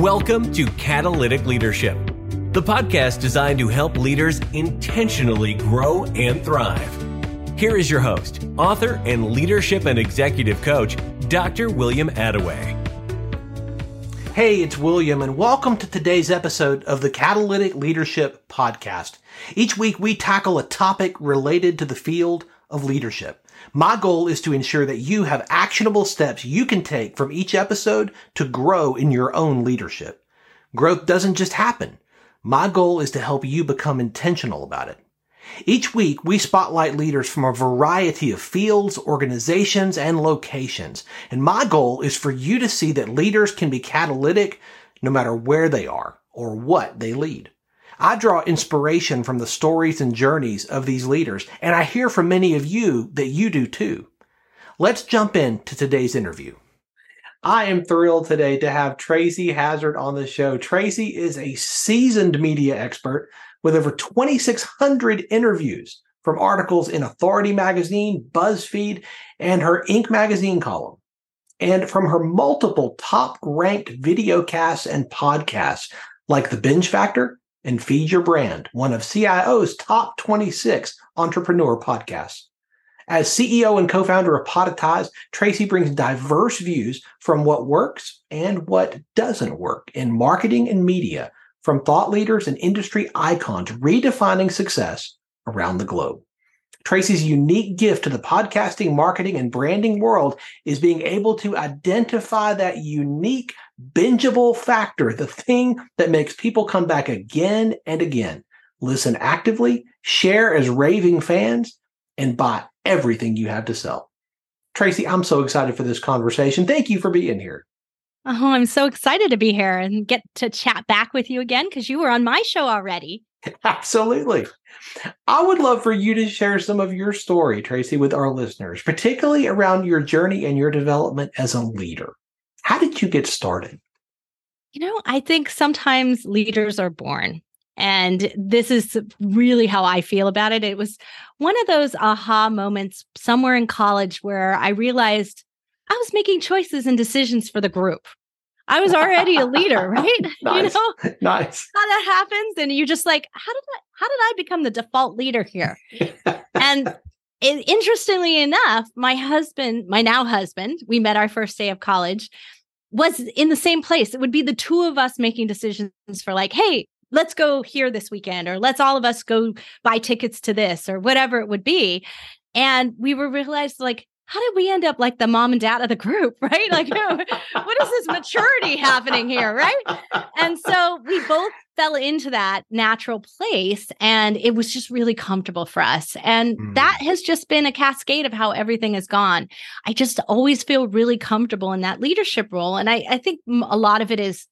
Welcome to Catalytic Leadership, the podcast designed to help leaders intentionally grow and thrive. Here is your host, author, and leadership and executive coach, Dr. William Attaway. Hey, it's William, and welcome to today's episode of the Catalytic Leadership Podcast. Each week, we tackle a topic related to the field of leadership. My goal is to ensure that you have actionable steps you can take from each episode to grow in your own leadership. Growth doesn't just happen. My goal is to help you become intentional about it. Each week, we spotlight leaders from a variety of fields, organizations, and locations. And my goal is for you to see that leaders can be catalytic no matter where they are or what they lead. I draw inspiration from the stories and journeys of these leaders, and I hear from many of you that you do too. Let's jump into today's interview. I am thrilled today to have Tracy Hazzard on the show. Tracy is a seasoned media expert with over 2,600 interviews from articles in Authority Magazine, BuzzFeed, and her Inc. magazine column, and from her multiple top ranked video casts and podcasts like The Binge Factor, and Feed Your Brand, one of CIO's top 26 entrepreneur podcasts. As CEO and co-founder of Podetize, Tracy brings diverse views from what works and what doesn't work in marketing and media from thought leaders and industry icons redefining success around the globe. Tracy's unique gift to the podcasting, marketing, and branding world is being able to identify that unique bingeable factor, the thing that makes people come back again and again. Listen actively, share as raving fans, and buy everything you have to sell. Tracy, I'm so excited for this conversation. Thank you for being here. Oh, I'm so excited to be here and get to chat back with you again because you were on my show already. Absolutely. I would love for you to share some of your story, Tracy, with our listeners, particularly around your journey and your development as a leader. How did you get started? You know, I think sometimes leaders are born. And this is really how I feel about it. It was one of those aha moments somewhere in college where I realized I was making choices and decisions for the group. I was already a leader, right? nice. You know, nice. How that happens, and you just like, how did I? How did I become the default leader here? and it, interestingly enough, my husband, my now husband, we met our first day of college, was in the same place. It would be the two of us making decisions for like, hey, let's go here this weekend, or let's all of us go buy tickets to this, or whatever it would be. And we were realized like, how did we end up like the mom and dad of the group, right? Like, what is this maturity happening here, right? And so we both fell into that natural place and it was just really comfortable for us. And mm. that has just been a cascade of how everything has gone. I just always feel really comfortable in that leadership role. And I, I think a lot of it is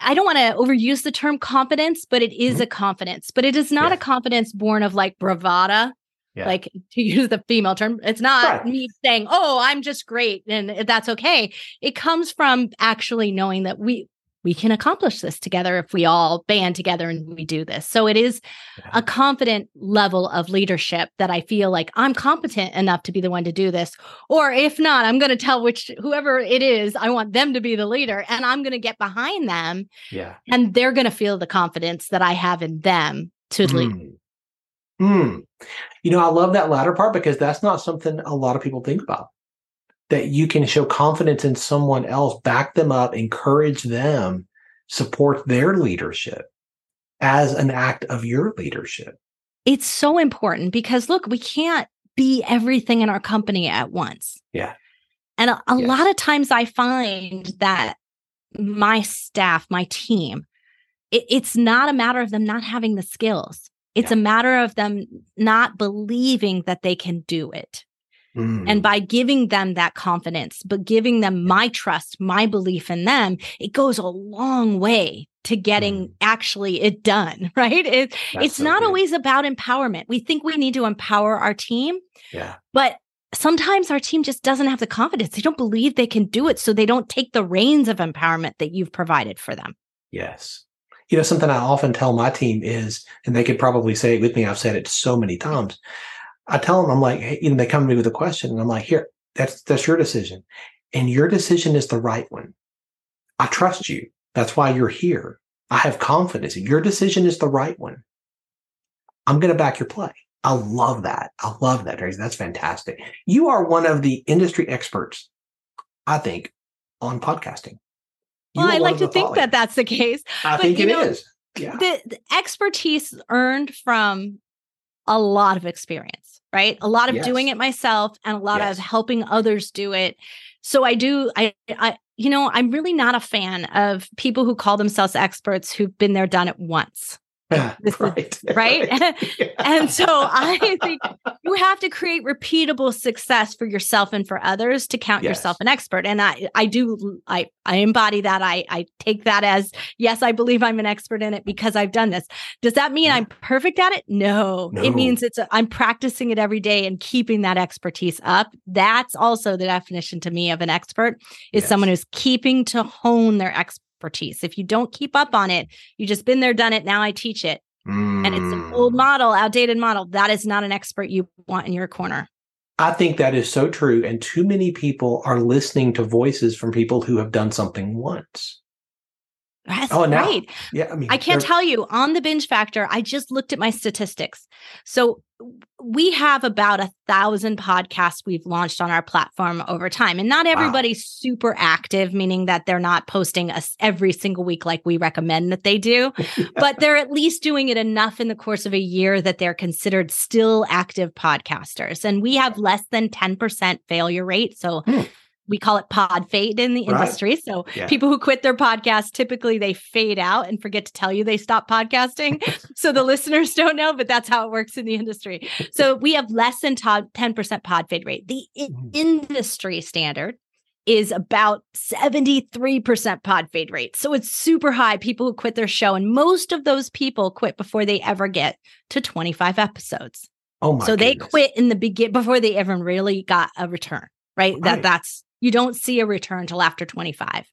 I don't want to overuse the term confidence, but it is mm-hmm. a confidence, but it is not yeah. a confidence born of like bravada yeah. Like to use the female term, it's not right. me saying, "Oh, I'm just great," and that's okay. It comes from actually knowing that we we can accomplish this together if we all band together and we do this. So it is yeah. a confident level of leadership that I feel like I'm competent enough to be the one to do this. Or if not, I'm going to tell which whoever it is, I want them to be the leader and I'm going to get behind them. Yeah. And they're going to feel the confidence that I have in them to mm. lead. Mm. You know, I love that latter part because that's not something a lot of people think about. That you can show confidence in someone else, back them up, encourage them, support their leadership as an act of your leadership. It's so important because look, we can't be everything in our company at once. Yeah. And a, a yes. lot of times I find that my staff, my team, it, it's not a matter of them not having the skills. It's yeah. a matter of them not believing that they can do it. Mm. And by giving them that confidence, but giving them my trust, my belief in them, it goes a long way to getting mm. actually it done, right? It, it's so not good. always about empowerment. We think we need to empower our team. Yeah. But sometimes our team just doesn't have the confidence. They don't believe they can do it. So they don't take the reins of empowerment that you've provided for them. Yes you know, something I often tell my team is, and they could probably say it with me. I've said it so many times. I tell them, I'm like, hey, you know, they come to me with a question and I'm like, here, that's, that's your decision. And your decision is the right one. I trust you. That's why you're here. I have confidence. Your decision is the right one. I'm going to back your play. I love that. I love that, Tracy. That's fantastic. You are one of the industry experts, I think, on podcasting. Well, I like to think that that's the case. I but, think it know, is. Yeah. The, the, expertise earned from a lot of experience, right? A lot of yes. doing it myself and a lot yes. of helping others do it. So I do, I, I, you know, I'm really not a fan of people who call themselves experts who've been there, done it once. right. Is, right. and so I think you have to create repeatable success for yourself and for others to count yes. yourself an expert. And I, I do, I, I embody that. I, I take that as, yes, I believe I'm an expert in it because I've done this. Does that mean yeah. I'm perfect at it? No. no. It means it's, i am practicing it every day and keeping that expertise up. That's also the definition to me of an expert is yes. someone who's keeping to hone their expertise expertise. If you don't keep up on it, you just been there, done it. Now I teach it. Mm. And it's an old mm. model, outdated model. That is not an expert you want in your corner. I think that is so true. And too many people are listening to voices from people who have done something once. That's oh, right. Yeah, I mean, I can't tell you on the binge factor. I just looked at my statistics. So we have about a thousand podcasts we've launched on our platform over time, and not everybody's wow. super active, meaning that they're not posting us every single week like we recommend that they do, but they're at least doing it enough in the course of a year that they're considered still active podcasters. And we have less than ten percent failure rate, so. Hmm we call it pod fade in the right. industry. So yeah. people who quit their podcast typically they fade out and forget to tell you they stop podcasting. so the listeners don't know, but that's how it works in the industry. So we have less than 10% pod fade rate. The mm-hmm. industry standard is about 73% pod fade rate. So it's super high. People who quit their show, and most of those people quit before they ever get to 25 episodes. Oh my so goodness. they quit in the begin before they even really got a return, right? right? That that's you don't see a return till after 25.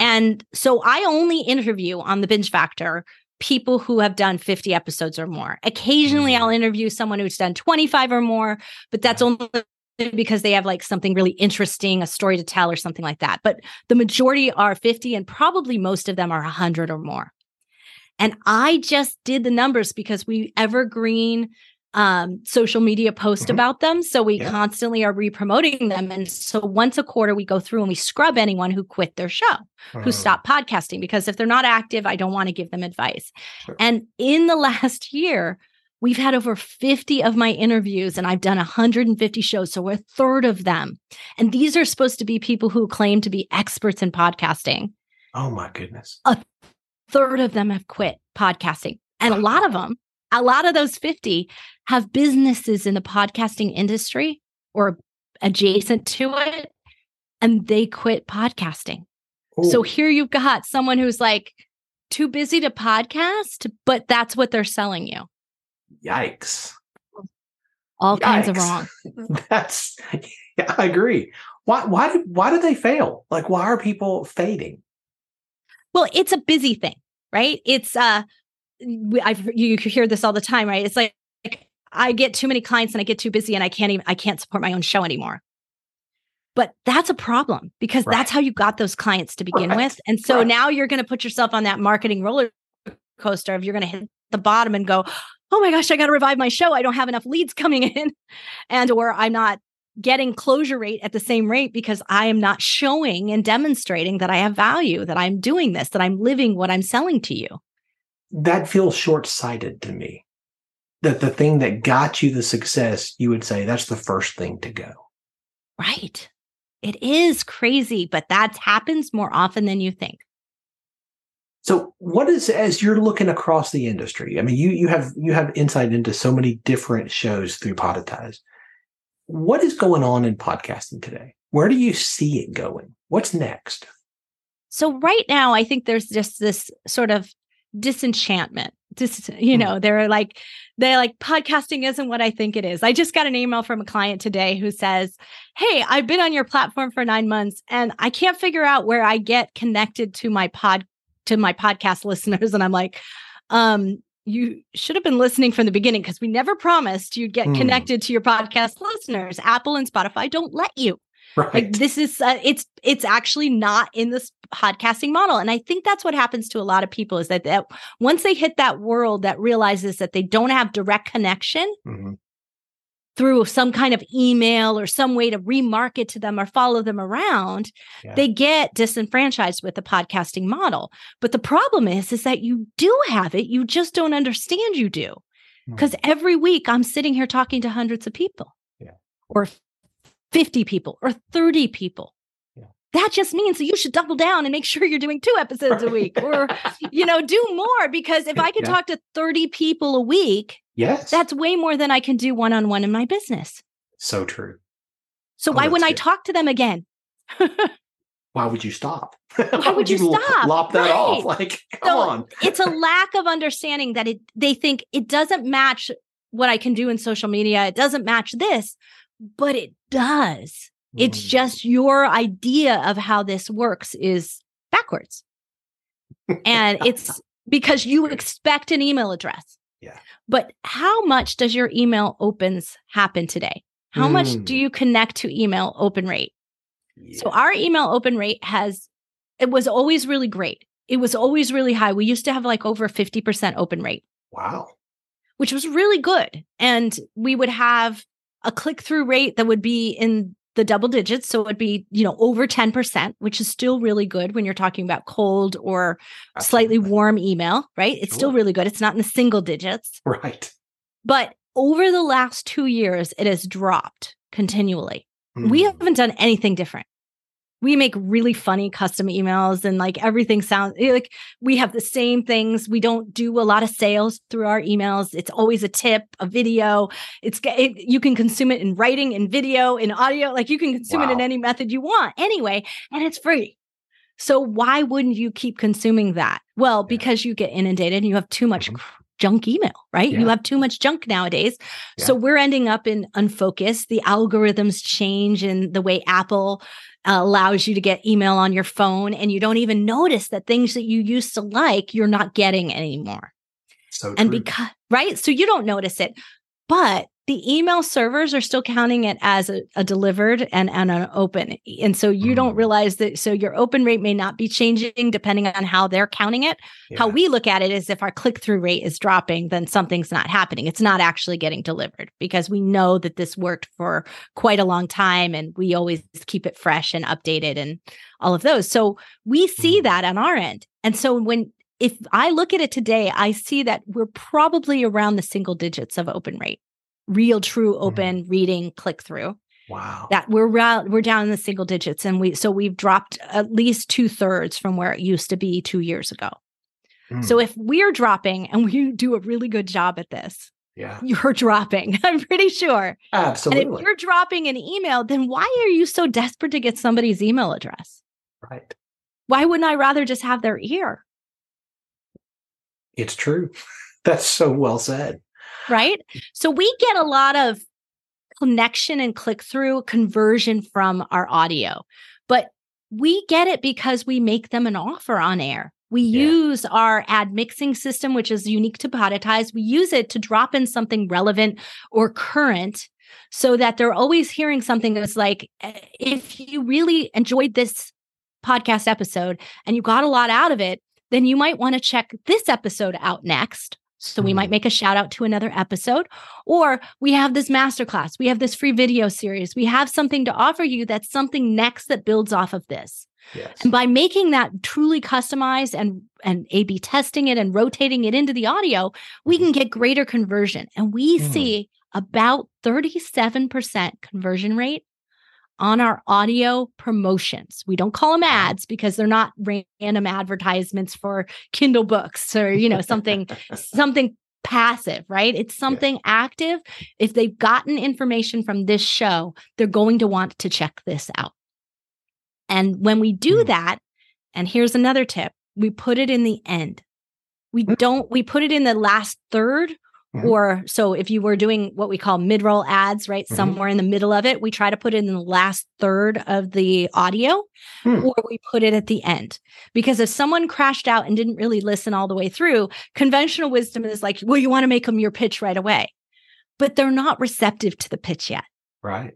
And so I only interview on the binge factor people who have done 50 episodes or more. Occasionally I'll mm. interview someone who's done 25 or more, but that's only because they have like something really interesting, a story to tell or something like that. But the majority are 50 and probably most of them are 100 or more. And I just did the numbers because we evergreen um, social media post mm-hmm. about them. So we yeah. constantly are re-promoting them. And so once a quarter, we go through and we scrub anyone who quit their show, who stopped podcasting, because if they're not active, I don't want to give them advice. Sure. And in the last year, we've had over 50 of my interviews and I've done 150 shows. So we're a third of them. And these are supposed to be people who claim to be experts in podcasting. Oh my goodness. A third of them have quit podcasting. And a lot of them a lot of those 50 have businesses in the podcasting industry or adjacent to it, and they quit podcasting. Ooh. So here you've got someone who's like too busy to podcast, but that's what they're selling you. Yikes. All Yikes. kinds of wrong. that's yeah, I agree. Why why did why did they fail? Like why are people fading? Well, it's a busy thing, right? It's uh I've you hear this all the time, right? It's like, like I get too many clients and I get too busy and I can't even I can't support my own show anymore. But that's a problem because right. that's how you got those clients to begin right. with. And so right. now you're going to put yourself on that marketing roller coaster of you're going to hit the bottom and go, "Oh my gosh, I got to revive my show. I don't have enough leads coming in." And or I'm not getting closure rate at the same rate because I am not showing and demonstrating that I have value, that I'm doing this, that I'm living what I'm selling to you that feels short sighted to me. That the thing that got you the success, you would say that's the first thing to go. Right. It is crazy, but that happens more often than you think. So what is as you're looking across the industry? I mean, you you have you have insight into so many different shows through Podetize. What is going on in podcasting today? Where do you see it going? What's next? So right now, I think there's just this sort of disenchantment. Just, you hmm. know, they're like, they're like, podcasting isn't what I think it is. I just got an email from a client today who says, Hey, I've been on your platform for nine months and I can't figure out where I get connected to my pod, to my podcast listeners. And I'm like, um, you should have been listening from the beginning because we never promised you'd get mm. connected to your podcast listeners. Apple and Spotify don't let you. Right. Like this is uh, it's it's actually not in this podcasting model and I think that's what happens to a lot of people is that, that once they hit that world that realizes that they don't have direct connection hmm through some kind of email or some way to remarket to them or follow them around Yeah. they get disenfranchised with the podcasting model but the problem is is that you do have it you just don't understand you do Hmm. because every week i'm sitting here talking to hundreds of people Yeah. or 50 people or 30 people that just means that you should double down and make sure you're doing two episodes a week or you know do more because if i can Yeah. talk to 30 people a week Yes. that's way more than i can do one-on-one in my business so true. so Oh, why wouldn't I talk to them again? Why would you stop? Why would you l- stop? Lop that off. Like, come So, on. It's a lack of understanding that it they think it doesn't match what I can do in social media. It doesn't match this, but it does. It's Mm. just your idea of how this works is backwards. And it's because you expect an email address. Yeah. But how much does your email opens happen today? How much Mm. do you connect to email open rate? So our email open rate has it was always really great. It was always really high. We used to have like over 50% open rate, wow. which was really good. And we would have a click through rate that would be in the double digits, so it would be, you know, over 10%, which is still really good when you're talking about cold or slightly warm email, right? It's still really good. It's not in the single digits. Right. But over the last 2 years it has dropped continually. We Mm. haven't done anything different. We make really funny custom emails and like everything sounds eh, like we have the same things. We don't do a lot of sales through our emails. It's always a tip, a video. It's it, you can consume it in writing, in video, in audio. Like you can consume it in any method you want anyway, and it's free. So why wouldn't you keep consuming that? Well, Yeah. because you get inundated and you have too much Mhm. junk email, right? You have too much junk nowadays. So we're ending up in unfocused. The algorithms change in the way Apple allows you to get email on your phone, and you don't even notice that things that you used to like, you're not getting anymore. So And because, right? So you don't notice it. But the email servers are still counting it as a, a delivered and, and an open. And so you don't Mm. realize that. So your open rate may not be changing depending on how they're counting it. How we look at it is if our click through rate is dropping, then something's not happening. It's not actually getting delivered because we know that this worked for quite a long time and we always keep it fresh and updated and all of those. So we see Mm. that on our end. And so when if I look at it today, I see that we're probably around the single digits of open rate, real, true open reading click through. wow. That we're we're down in the single digits, and we so we've dropped at least two thirds from where it used to be two years ago. Mm. So if we're dropping and we do a really good job at this, yeah. you're dropping. I'm pretty sure. Absolutely. And if you're dropping an email, then why are you so desperate to get somebody's email address? right. Why wouldn't I rather just have their ear? It's true. That's so well said. Right? So we get a lot of connection and click through conversion from our audio, but we get it because we make them an offer on air. We Yeah. use our ad mixing system, which is unique to Podetize. We use it to drop in something relevant or current so that they're always hearing something that's like, eh, if you really enjoyed this podcast episode and you got a lot out of it, then you might want to check this episode out next. So we might Mhm. make a shout out to another episode, or we have this masterclass, we have this free video series, we have something to offer you that's something next that builds off of this. Yes. And by making that truly customized and and A B testing it and rotating it into the audio, we can get greater conversion. And we Mm. see about 37% conversion rate on our audio promotions. We don't call them ads because they're not random advertisements for Kindle books or you know something something passive, right? It's something active. If they've gotten information from this show, they're going to want to check this out. And when we do Hmm. that, and here's another tip, we put it in the end. We Hmm. don't, we put it in the last third. Mhm. Or so if you were doing what we call mid roll ads, right? Mhm. Somewhere in the middle of it, we try to put it in the last third of the audio Hmm. or we put it at the end. Because if someone crashed out and didn't really listen all the way through, conventional wisdom is like, well, you want to make them your pitch right away. But they're not receptive to the pitch yet. Right.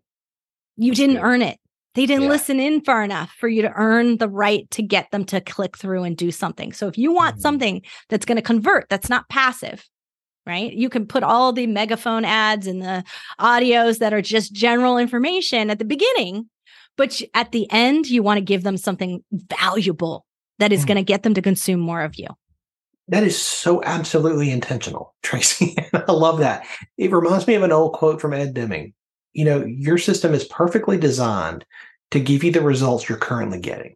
You That's didn't good. earn it. They didn't Yeah. listen in far enough for you to earn the right to get them to click through and do something. So if you want Mhm. something that's going to convert, that's not passive, right? You can put all the megaphone ads and the audios that are just general information at the beginning, but at the end, you want to give them something valuable that is Mm. going to get them to consume more of you. That is so absolutely intentional, Tracy. I love that. It reminds me of an old quote from Ed Deming. You know, your system is perfectly designed to give you the results you're currently getting.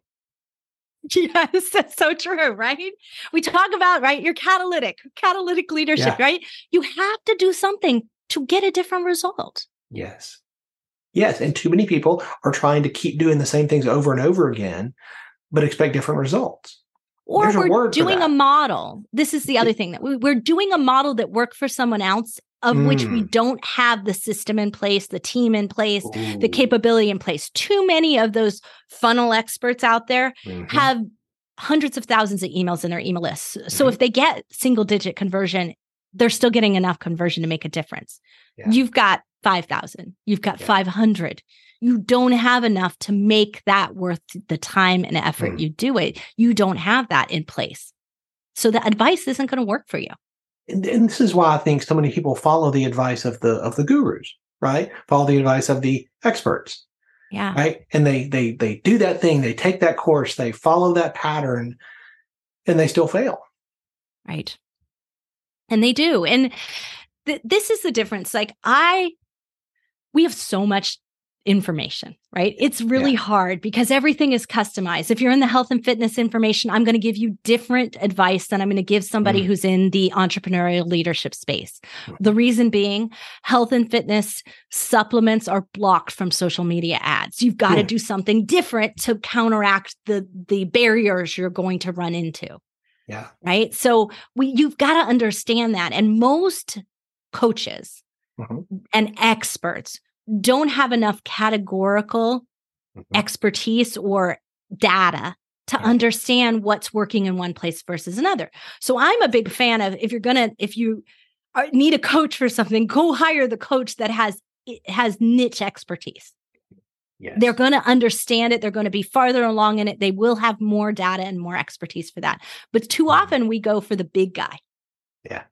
Yes, that's so true, right? We talk about, right, your catalytic, catalytic leadership, Yeah. right? You have to do something to get a different result. Yes. Yes. And too many people are trying to keep doing the same things over and over again, but expect different results. Or There's we're doing a model. This is the other thing that we, we're doing a model that worked for someone else, of which we Mm. don't have the system in place, the team in place, the capability in place. Too many of those funnel experts out there Mhm. have hundreds of thousands of emails in their email lists. So Mhm. if they get single digit conversion, they're still getting enough conversion to make a difference. Yeah. You've got 5,000, you've got Yeah. 500. You don't have enough to make that worth the time and effort Mm. you do it. You don't have that in place. So the advice isn't going to work for you. And, and this is why I think so many people follow the advice of the of the gurus, right? Follow the advice of the experts, Yeah. right? And they they they do that thing, they take that course, they follow that pattern, and they still fail. Right. And they do. And th- this is the difference. Like, I, we have so much information, right? It's really hard because everything is customized. If you're in the health and fitness information, I'm going to give you different advice than I'm going to give somebody Mm. who's in the entrepreneurial leadership space. The reason being, health and fitness supplements are blocked from social media ads. You've got to Yeah. do something different to counteract the the barriers you're going to run into Yeah. right so we you've got to understand that and most coaches Mhm. and experts don't have enough categorical Mhm. expertise or data to Yeah. understand what's working in one place versus another so i'm a big fan of if you're gonna if you are, need a coach for something go hire the coach that has it has niche expertise Yes. they're going to understand it. They're going to be farther along in it. They will have more data and more expertise for that. But too Mhm. often we go for the big guy. Yeah.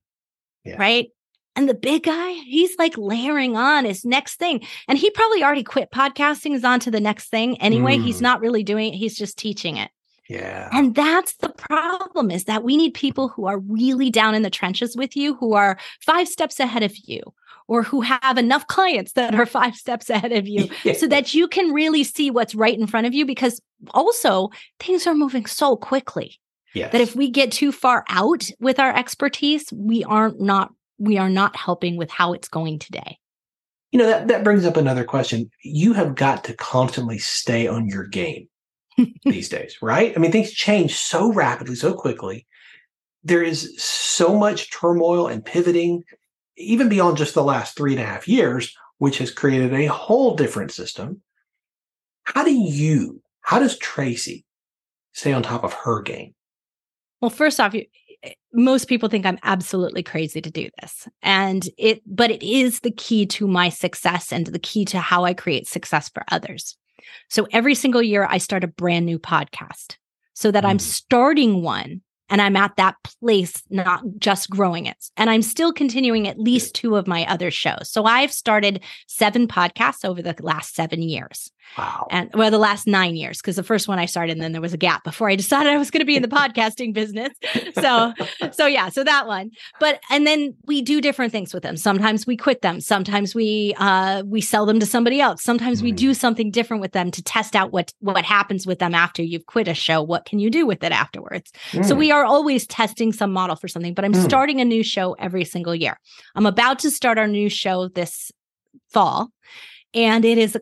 Yeah. Right. And the big guy, he's like layering on his next thing. And he probably already quit podcasting, is on to the next thing anyway. He's Mm. not really doing it, he's just teaching it. yeah. And that's the problem is that we need people who are really down in the trenches with you, who are five steps ahead of you, or who have enough clients that are five steps ahead of you so that you can really see what's right in front of you because also things are moving so quickly yes. that if we get too far out with our expertise we aren't not we are not helping with how it's going today you know that that brings up another question. You have got to constantly stay on your game these days, right? I mean, things change so rapidly, so quickly. There is so much turmoil and pivoting, even beyond just the last three and a half years, which has created a whole different system. How do you, how does Tracy stay on top of her game? well first off you most people think i'm absolutely crazy to do this and it but it is the key to my success and the key to how i create success for others so every single year i start a brand new podcast so that i'm Mm. starting one and i'm at that place not just growing it. And i'm still continuing at least two of my other shows. So i've started seven podcasts over the last seven years. Wow. and well the last nine years because the first one i started and then there was a gap before i decided i was going to be in the podcasting business. So so yeah so that one. But and then we do different things with them. Sometimes we quit them. Sometimes we uh we sell them to somebody else. Sometimes we Mm. do something different with them to test out what what happens with them after you've quit a show. What can you do with it afterwards? So Mm. we are always testing some model for something but i'm Mm. starting a new show every single year i'm about to start our new show this fall and it is a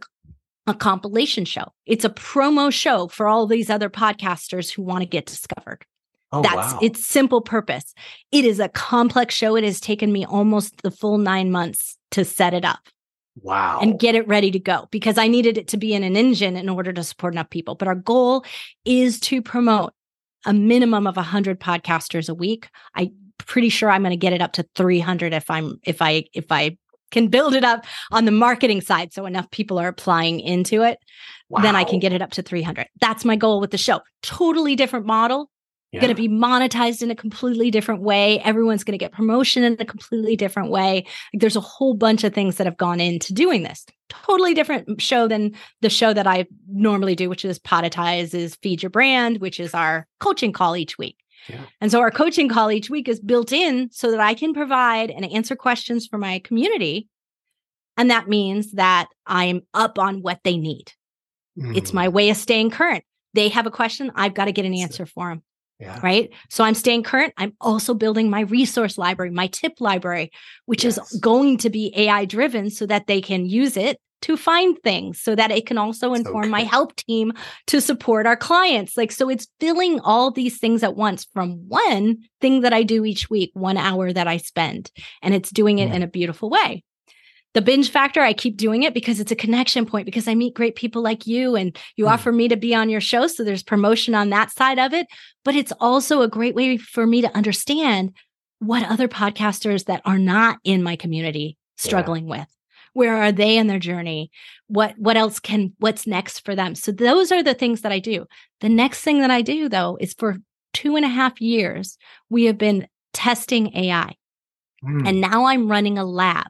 a compilation show. It's a promo show for all these other podcasters who want to get discovered. oh, That's wow. its simple purpose. It is a complex show. It has taken me almost the full nine months to set it up wow. and get it ready to go because I needed it to be in an engine in order to support enough people. But our goal is to promote a minimum of 100 podcasters a week. I'm pretty sure I'm going to get it up to 300 if I'm if I if I can build it up on the marketing side so enough people are applying into it wow. then i can get it up to 300 that's my goal with the show totally different model yeah. going to be monetized in a completely different way everyone's going to get promotion in a completely different way like, there's a whole bunch of things that have gone into doing this totally different show than the show that i normally do which is podetize is feed your brand which is our coaching call each week and so our coaching call each week is built in so that I can provide and answer questions for my community. And that means that I'm up on what they need. Mm. It's my way of staying current. They have a question, I've got to get an answer for them. Yeah. Right. So I'm staying current. I'm also building my resource library, my tip library, which yes. is going to be AI driven so that they can use it to find things so that it can also inform okay. my help team to support our clients. Like, so it's filling all these things at once from one thing that I do each week, one hour that I spend, and it's doing it mm. in a beautiful way. The binge factor, I keep doing it because it's a connection point because I meet great people like you and you mm. offer me to be on your show. So there's promotion on that side of it. But it's also a great way for me to understand what other podcasters that are not in my community struggling yeah. with where are they in their journey what what else can what's next for them so those are the things that i do the next thing that i do though is for two and a half years we have been testing ai mm. and now i'm running a lab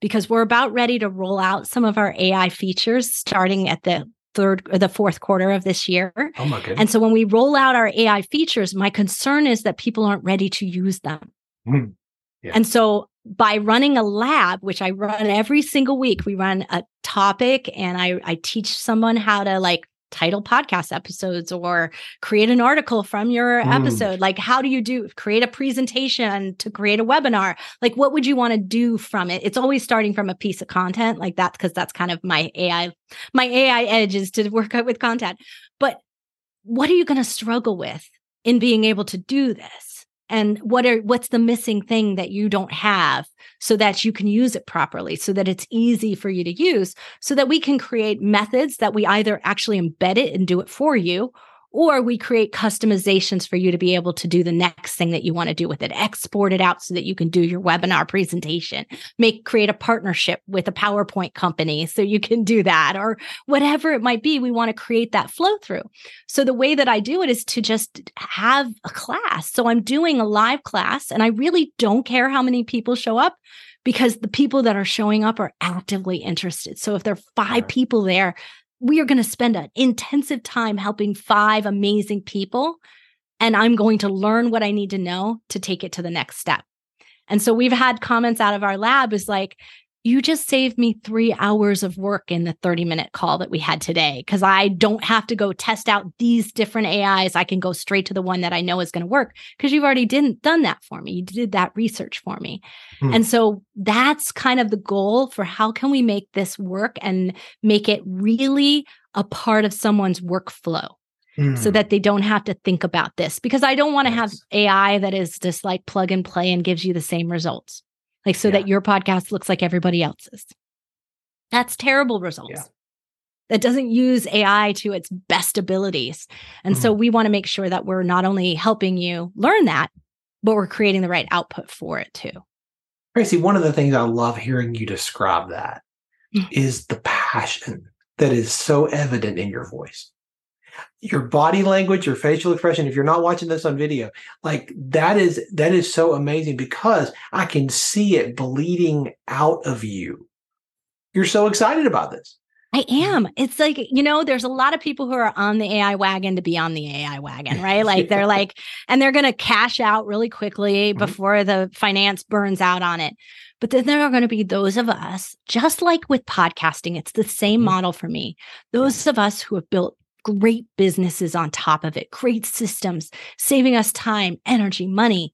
because we're about ready to roll out some of our ai features starting at the third or the fourth quarter of this year. Oh my goodness. And so when we roll out our AI features, my concern is that people aren't ready to use them. Mm. Yeah. And so by running a lab, which I run every single week, we run a topic and I, I teach someone how to like title podcast episodes or create an article from your mm. episode. Like, how do you do create a presentation to create a webinar? Like, what would you want to do from it? It's always starting from a piece of content like that, because that's kind of my AI, my AI edge is to work out with content. But what are you going to struggle with in being able to do this? And what are what's the missing thing that you don't have so that you can use it properly so that it's easy for you to use so that we can create methods that we either actually embed it and do it for you or we create customizations for you to be able to do the next thing that you want to do with it. Export it out so that you can do your webinar presentation. Make create a partnership with a powerpoint company so you can do that or whatever it might be. We want to create that flow through. So the way that i do it is to just have a class. So i'm doing a live class and i really don't care how many people show up because the people that are showing up are actively interested. So if there are five people there, we are going to spend an intensive time helping five amazing people. And I'm going to learn what I need to know to take it to the next step. And so we've had comments out of our lab is like, you just saved me three hours of work in the 30 minute call that we had today because I don't have to go test out these different AIs. I can go straight to the one that I know is going to work because you've already didn't done that for me. You did that research for me. Hmm. And so that's kind of the goal for how can we make this work and make it really a part of someone's workflow. Mm. so hmm. that they don't have to think about this because I don't want to yes. have AI that is just like plug and play and gives you the same results like so yeah. that your podcast looks like everybody else's. That's terrible results. Yeah. That doesn't use AI to its best abilities. And mm-hmm. so we want to make sure that we're not only helping you learn that, but we're creating the right output for it too. Tracy, one of the things I love hearing you describe that mm. is the passion that is so evident in your voice your body language, your facial expression. If you're not watching this on video, like that is that is so amazing because I can see it bleeding out of you. You're so excited about this. I am. It's like, you know, there's a lot of people who are on the AI wagon to be on the AI wagon, right? Like they're like, and they're going to cash out really quickly mm-hmm. before the finance burns out on it. But then there are going to be those of us, just like with podcasting, it's the same mm-hmm. model for me. Those of us who have built great businesses on top of it, great systems, saving us time, energy, money.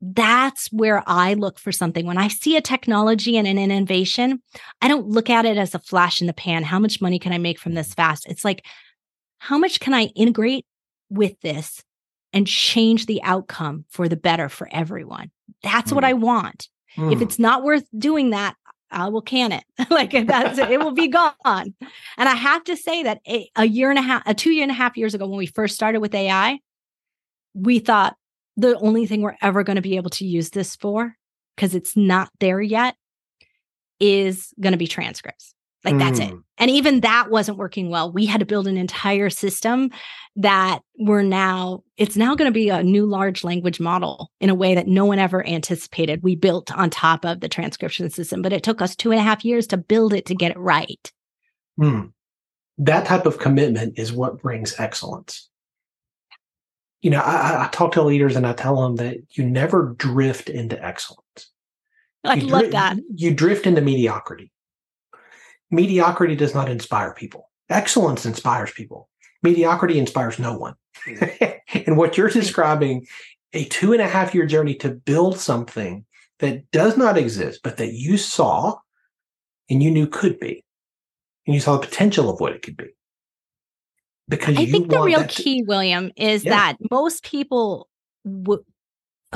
That's where I look for something. When I see a technology and an innovation, I don't look at it as a flash in the pan. How much money can I make from this fast? It's like, how much can I integrate with this and change the outcome for the better for everyone? That's mm. what I want. Mm. If it's not worth doing that, I will can it. like that's it. it will be gone. And I have to say that a, a year and a half, a two year and a half years ago, when we first started with AI, we thought the only thing we're ever going to be able to use this for, because it's not there yet, is going to be transcripts. Like that's it. Mm. And even that wasn't working well. We had to build an entire system that we're now, it's now going to be a new large language model in a way that no one ever anticipated. We built on top of the transcription system, but it took us two and a half years to build it to get it right. Mm. That type of commitment is what brings excellence. You know, I, I talk to leaders and I tell them that you never drift into excellence. I you love dri- that. You drift into mediocrity. Mediocrity does not inspire people. Excellence inspires people. Mediocrity inspires no one. and what you're describing, a two and a half year journey to build something that does not exist, but that you saw and you knew could be. And you saw the potential of what it could be. Because I think the real that to- key, William, is Yeah. that most people w-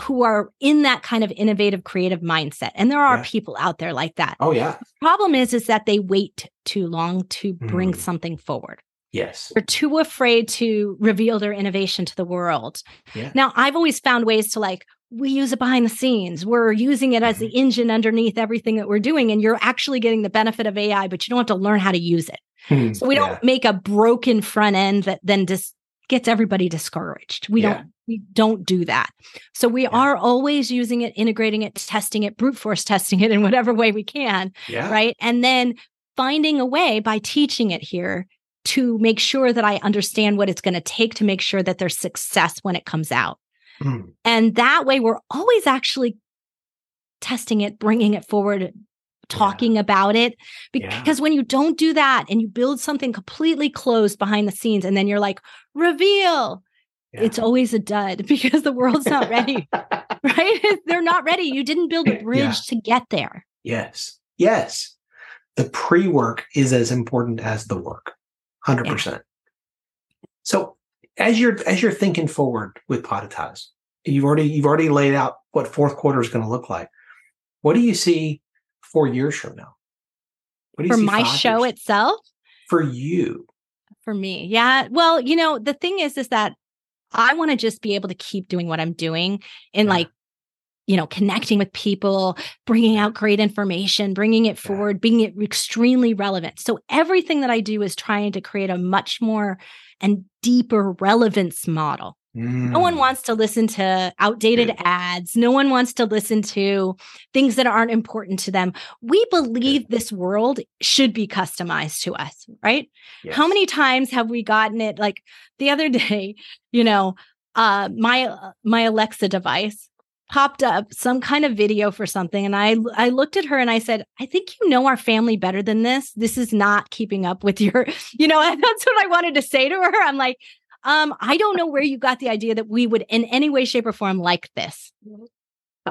who are in that kind of innovative, creative mindset, and there are Yeah. people out there like that. oh yeah. Problem is, is that they wait too long to bring Mm. something forward. Yes. They're too afraid to reveal their innovation to the world. Yeah. Now, I've always found ways to like, we use it behind the scenes. We're using it as the Mm-hmm. engine underneath everything that we're doing. And you're actually getting the benefit of AI, but you don't have to learn how to use it. Hmm, So we don't make a broken front end that then just gets everybody discouraged. We Yeah. don't we don't do that. So we Yeah. are always using it, integrating it, testing it, brute force testing it in whatever way we can, Yeah. right? And then finding a way by teaching it here to make sure that I understand what it's going to take to make sure that there's success when it comes out. Hmm, And that way we're always actually testing it, bringing it forward, talking about it. Yeah. Because when you don't do that and you build something completely closed behind the scenes and then you're like, reveal, yeah. it's always a dud because the world's not ready, right? They're not ready. You didn't build a bridge Yeah. to get there. Yes. Yes. The pre work is as important as the work. 100%. So as you're as you're thinking forward with Podetize, you've already you've already laid out what fourth quarter is going to look like. What do you see four years from now? What do you For my show years- itself, for you? for me. Yeah. Well, you know, the thing is, is that I want to just be able to keep doing what I'm doing and Yeah. like, you know, connecting with people, bringing out great information, bringing it Yeah. forward, being it extremely relevant. So everything that I do is trying to create a much more and deeper relevance model. No one Mm, wants to listen to outdated Good. ads. No one wants to listen to things that aren't important to them. We believe this world should be customized to us, right? How many times have we gotten it like the other day, you know, uh my uh, my Alexa device popped up some kind of video for something and I I looked at her and I said, "I think you know our family better than this. This is not keeping up with your, you know, and that's what I wanted to say to her. I'm like, um, I don't know where you got the idea that we would in any way, shape, or form like this.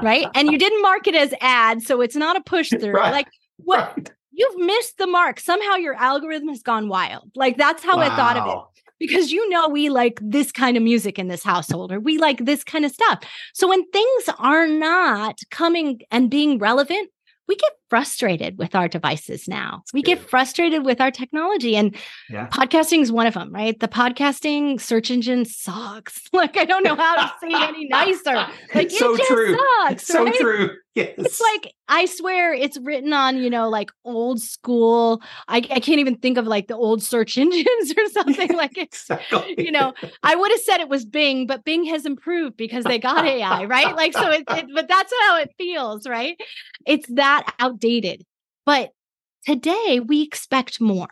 Right. And you didn't mark it as ad, so it's not a push through. Right. Like what Right. you've missed the mark. Somehow your algorithm has gone wild. Like that's how I thought of it. Because you know we like this kind of music in this household, or we like this kind of stuff. So when things are not coming and being relevant, we get frustrated with our devices now. we get frustrated with our technology. And Yeah. podcasting is one of them, right? The podcasting search engine sucks. Like I don't know how to say it any nicer. Like so it just true. sucks. so right? true. Yes. It's like I swear it's written on, you know, like old school. I, I can't even think of like the old search engines or something. like it's exactly. you know, I would have said it was Bing, but Bing has improved because they got AI, right? Like so it, it but that's how it feels, right? It's that outdated. But today we expect more.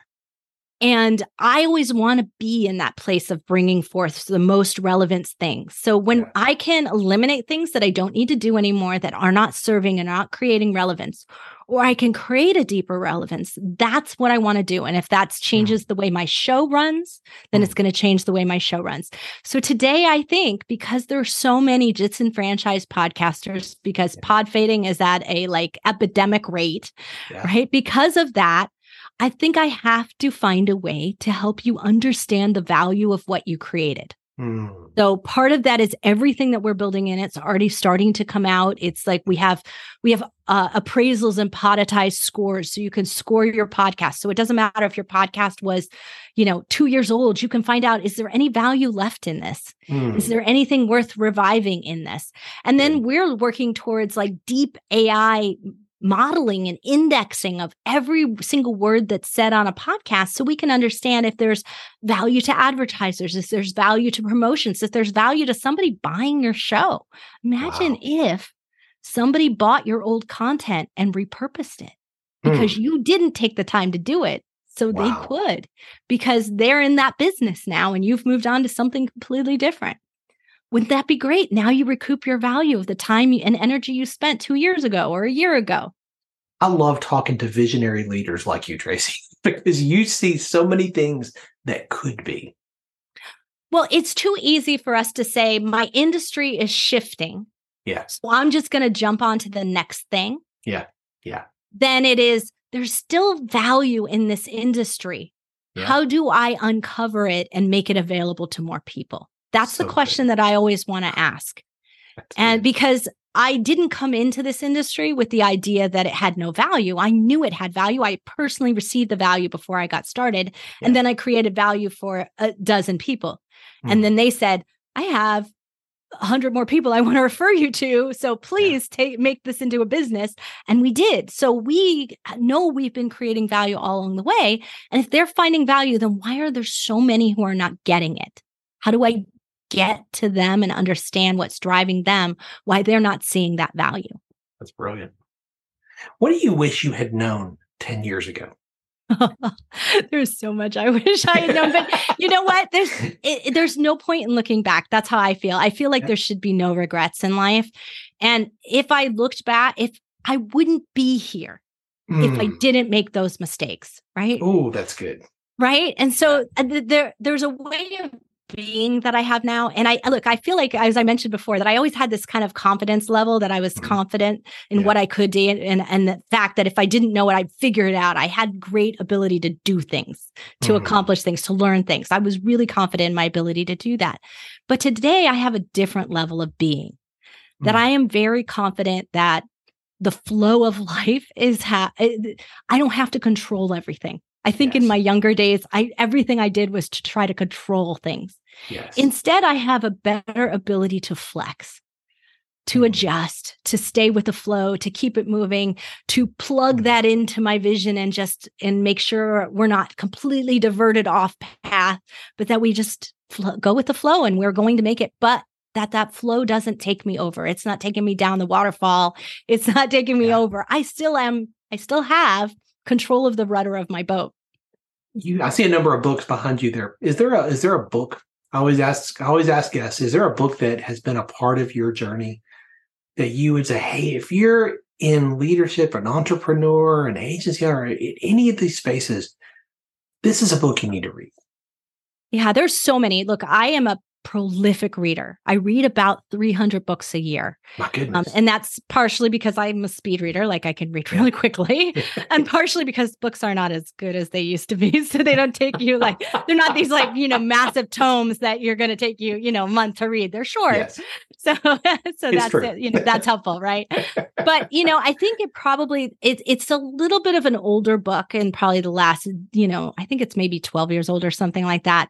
And I always want to be in that place of bringing forth the most relevant things. So when Yeah. I can eliminate things that I don't need to do anymore that are not serving and not creating relevance, or I can create a deeper relevance, that's what I want to do. And if that changes the way my show runs, then Mm. it's going to change the way my show runs. So today, I think because there are so many disenfranchised podcasters, because pod fading is at a like epidemic rate, Yeah. right? Because of that, I think I have to find a way to help you understand the value of what you created. Hmm. So part of that is everything that we're building in. It's already starting to come out. It's like we have we have uh, appraisals and poditized scores, so you can score your podcast. So it doesn't matter if your podcast was, you know, two years old. You can find out is there any value left in this? Hmm. Is there anything worth reviving in this? And then we're working towards like deep AI modeling and indexing of every single word that's said on a podcast so we can understand if there's value to advertisers, if there's value to promotions, if there's value to somebody buying your show. Imagine wow. if somebody bought your old content and repurposed it because hmm. you didn't take the time to do it. So wow. they could because they're in that business now and you've moved on to something completely different. Wouldn't that be great? Now you recoup your value of the time and energy you spent two years ago or a year ago. I love talking to visionary leaders like you, Tracy, because you see so many things that could be. Well, it's too easy for us to say, my industry is shifting. Yes. So I'm just going to jump on to the next thing. Yeah. Yeah. Then it is, there's still value in this industry. Yeah. How do I uncover it and make it available to more people? That's so the question good. that I always want to ask. That's and good. because I didn't come into this industry with the idea that it had no value. I knew it had value. I personally received the value before I got started. Yeah. And then I created value for a dozen people. Mm. And then they said, I have a hundred more people I want to refer you to. So please take make this into a business. And we did. So we know we've been creating value all along the way. And if they're finding value, then why are there so many who are not getting it? How do I get to them and understand what's driving them, why they're not seeing that value. That's brilliant. What do you wish you had known 10 years ago? there's so much I wish I had known, but you know what? There's it, there's no point in looking back. That's how I feel. I feel like there should be no regrets in life. And if I looked back, if I wouldn't be here mm. if I hmm. didn't make those mistakes, right? Oh, that's good. Right. And so there there's a way of being that I have now. And I look, I feel like, as I mentioned before, that I always had this kind of confidence level that I was mm-hmm. confident in yeah. what I could do. And, and the fact that if I didn't know it, I'd figure it out. I had great ability to do things, to mm-hmm. accomplish things, to learn things. I was really confident in my ability to do that. But today I have a different level of being mm-hmm. that mm. I am very confident that the flow of life is ha- eh, I don't have to control everything. I think yes. in my younger days, I everything I did was to try to control things. Yes. Instead, I have a better ability to flex, to mm-hmm. adjust, to stay with the flow, to keep it moving, to plug mm-hmm. that into my vision and just and make sure we're not completely diverted off path, but that we just fl- go with the flow and we're going to make it. But that that flow doesn't take me over. It's not taking me down the waterfall. It's not taking me yeah. over. I still am. I still have control of the rudder of my boat. You, I see a number of books behind you there. Is there a is there a book I always ask, I always ask guests, is there a book that has been a part of your journey that you would say, hey, if you're in leadership, an entrepreneur, an agency, or any of these spaces, this is a book you need to read. Yeah, there's so many. Look, I am a prolific reader. I read about 300 books a year. My goodness. Um, and that's partially because I'm a speed reader, like I can read really quickly, and partially because books are not as good as they used to be. So they don't take you like, they're not these like, you know, massive tomes that you're going to take you, you know, a month to read. They're short. Yes. So, so it's that's true. it. You know, that's helpful, right? but, you know, I think it probably, it, it's a little bit of an older book and probably the last, you know, I think it's maybe 12 years old or something like that.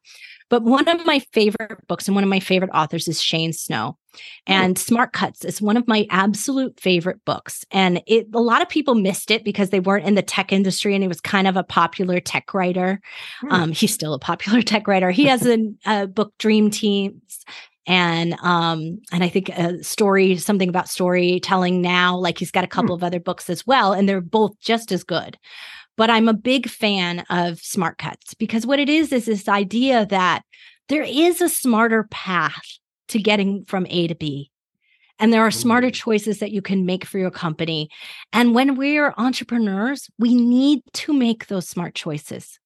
But one of my favorite books and one of my favorite authors is Shane Snow. And Smart Cuts is one of my absolute favorite books. And it a lot of people missed it because they weren't in the tech industry and he was kind of a popular tech writer. Hmm. Um, he's still a popular tech writer. He has a, a book Dream Teams and um and i think a story something about storytelling now like he's got a couple hmm. of other books as well and they're both just as good but I'm a big fan of smart cuts because what it is is this idea that there is a smarter path to getting from A to B. And there are smarter mm. choices that you can make for your company. And when we're entrepreneurs, we need to make those smart choices.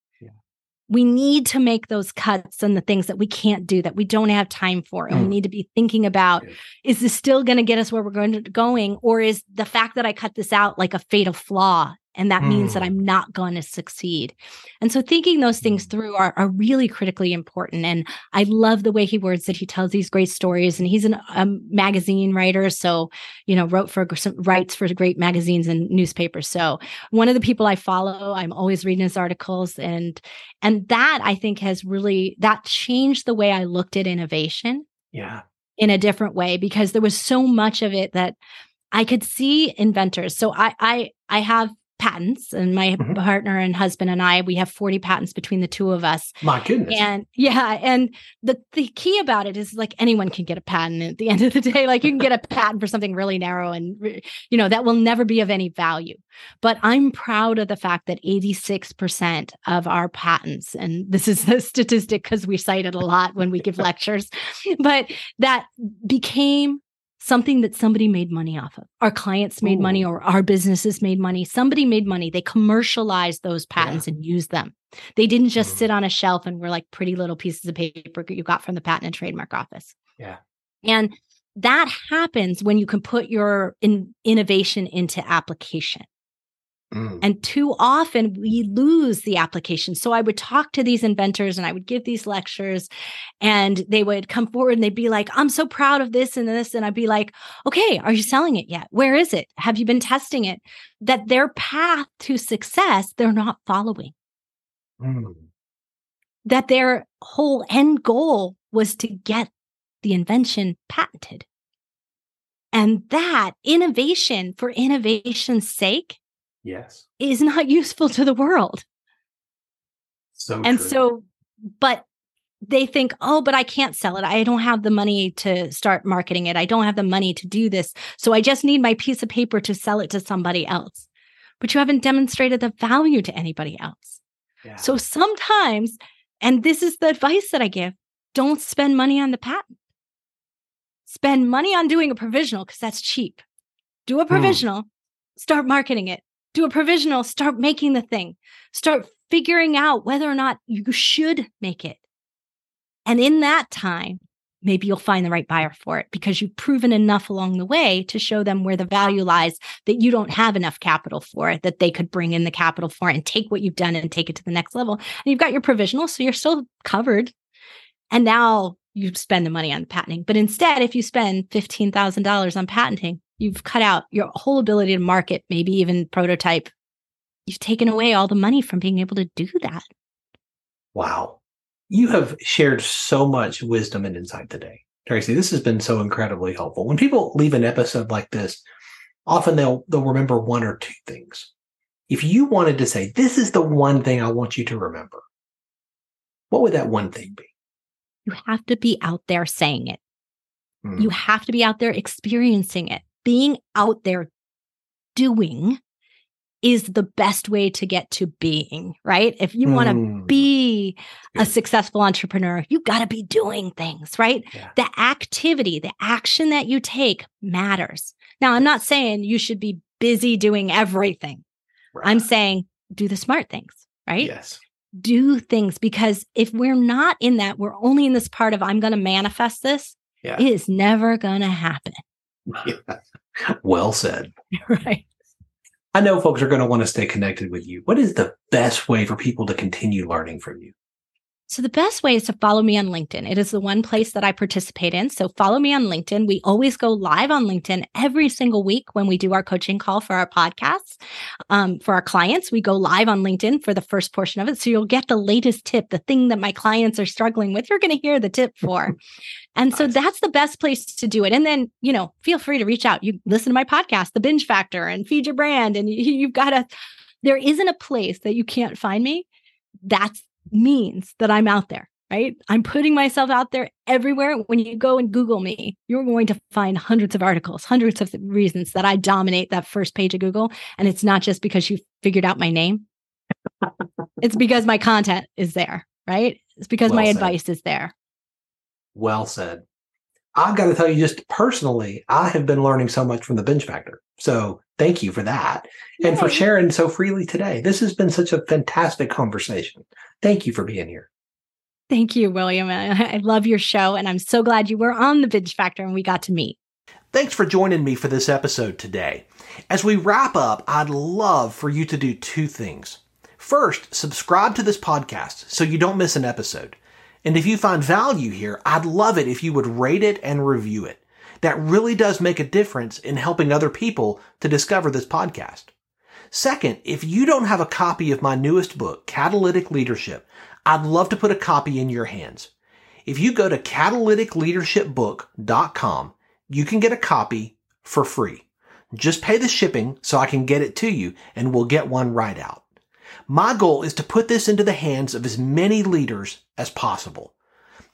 We need to make those cuts and the things that we can't do that we don't have time for. And mm. we need to be thinking about is this still going to get us where we're going to going? Or is the fact that I cut this out like a fatal flaw and that mm. means that mm. I'm not going to succeed. And so thinking those things mm. through are, are really critically important. And I love the way he words that he tells these great stories. And he's a um, magazine writer, so you know wrote for writes for great magazines and newspapers. So one of the people I follow, I'm always reading his articles, and and that I think has really that changed the way I looked at innovation. Yeah. In a different way because there was so much of it that I could see inventors. So I I I have patents and my mm-hmm. partner and husband and I we have 40 patents between the two of us. My goodness. And yeah, and the the key about it is like anyone can get a patent at the end of the day like you can get a patent for something really narrow and you know that will never be of any value. But I'm proud of the fact that 86% of our patents and this is a statistic cuz we cite it a lot when we give lectures but that became something that somebody made money off of. Our clients made Ooh. money or our businesses made money. Somebody made money. They commercialized those patents yeah. and used them. They didn't just mm. sit on a shelf and were like pretty little pieces of paper you got from the patent and trademark office. Yeah. And that happens when you can put your in, innovation into application. Mm. And too often we lose the application. So I would talk to these inventors and I would give these lectures and they would come forward and they'd be like, I'm so proud of this and this. And I'd be like, okay, are you selling it yet? Where is it? Have you been testing it? That their path to success, they're not following. Mm. That their whole end goal was to get the invention patented. And that innovation for innovation's sake Yes. Is not useful to the world. So and true. so, but they think, oh, but I can't sell it. I don't have the money to start marketing it. I don't have the money to do this. So I just need my piece of paper to sell it to somebody else. But you haven't demonstrated the value to anybody else. Yeah. So sometimes, and this is the advice that I give don't spend money on the patent. Spend money on doing a provisional because that's cheap. Do a hmm. provisional, hmm. start marketing it, do a provisional, start making the thing, start figuring out whether or not you should make it. And in that time, maybe you'll find the right buyer for it because you've proven enough along the way to show them where the value lies that you don't have enough capital for it, that they could bring in the capital for it and take what you've done and take it to the next level. And you've got your provisional, so you're still covered. And now you spend the money on patenting. But instead, if you spend $15,000 on patenting, You've cut out your whole ability to market, maybe even prototype. You've taken away all the money from being able to do that. Wow. You have shared so much wisdom and insight today. Tracy, this has been so incredibly helpful. When people leave an episode like this, often they'll they'll remember one or two things. If you wanted to say, this is the one thing I want you to remember, what would that one thing be? You have to be out there saying it. Mm. You have to be out there experiencing it being out there doing is the best way to get to being, right? If you mm. want to be a successful entrepreneur, you got to be doing things, right? Yeah. The activity, the action that you take matters. Now, I'm not saying you should be busy doing everything. Right. I'm saying do the smart things, right? Yes. Do things because if we're not in that, we're only in this part of I'm going to manifest this, yeah. it is never going to happen. Yeah. Well said. Right. I know folks are going to want to stay connected with you. What is the best way for people to continue learning from you? So the best way is to follow me on LinkedIn. It is the one place that I participate in. So follow me on LinkedIn. We always go live on LinkedIn every single week when we do our coaching call for our podcasts. Um, for our clients, we go live on LinkedIn for the first portion of it. So you'll get the latest tip, the thing that my clients are struggling with. You're going to hear the tip for. And so that's the best place to do it. And then, you know, feel free to reach out. You listen to my podcast, The Binge Factor, and feed your brand. And you, you've got to, there isn't a place that you can't find me. That's means that I'm out there, right? I'm putting myself out there everywhere. When you go and Google me, you're going to find hundreds of articles, hundreds of reasons that I dominate that first page of Google. And it's not just because you figured out my name, it's because my content is there, right? It's because well my said. advice is there. Well said. I've got to tell you, just personally, I have been learning so much from the binge factor. So thank you for that and for sharing so freely today. This has been such a fantastic conversation. Thank you for being here. Thank you, William. I love your show, and I'm so glad you were on the Binge Factor and we got to meet. Thanks for joining me for this episode today. As we wrap up, I'd love for you to do two things. First, subscribe to this podcast so you don't miss an episode. And if you find value here, I'd love it if you would rate it and review it. That really does make a difference in helping other people to discover this podcast. Second, if you don't have a copy of my newest book, Catalytic Leadership, I'd love to put a copy in your hands. If you go to catalyticleadershipbook.com, you can get a copy for free. Just pay the shipping so I can get it to you and we'll get one right out. My goal is to put this into the hands of as many leaders as possible.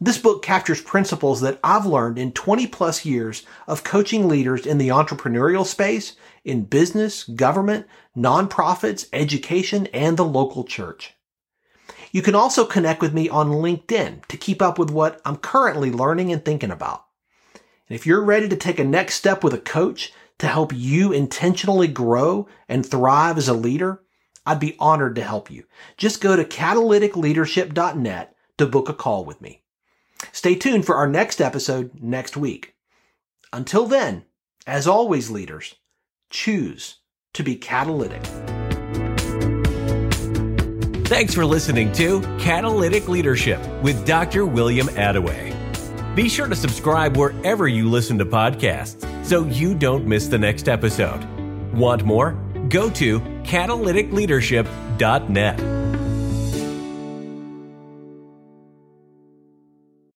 This book captures principles that I've learned in 20 plus years of coaching leaders in the entrepreneurial space, in business, government, nonprofits, education, and the local church. You can also connect with me on LinkedIn to keep up with what I'm currently learning and thinking about. And if you're ready to take a next step with a coach to help you intentionally grow and thrive as a leader, I'd be honored to help you. Just go to catalyticleadership.net to book a call with me. Stay tuned for our next episode next week. Until then, as always, leaders, choose to be catalytic. Thanks for listening to Catalytic Leadership with Dr. William Attaway. Be sure to subscribe wherever you listen to podcasts so you don't miss the next episode. Want more? Go to catalyticleadership.net.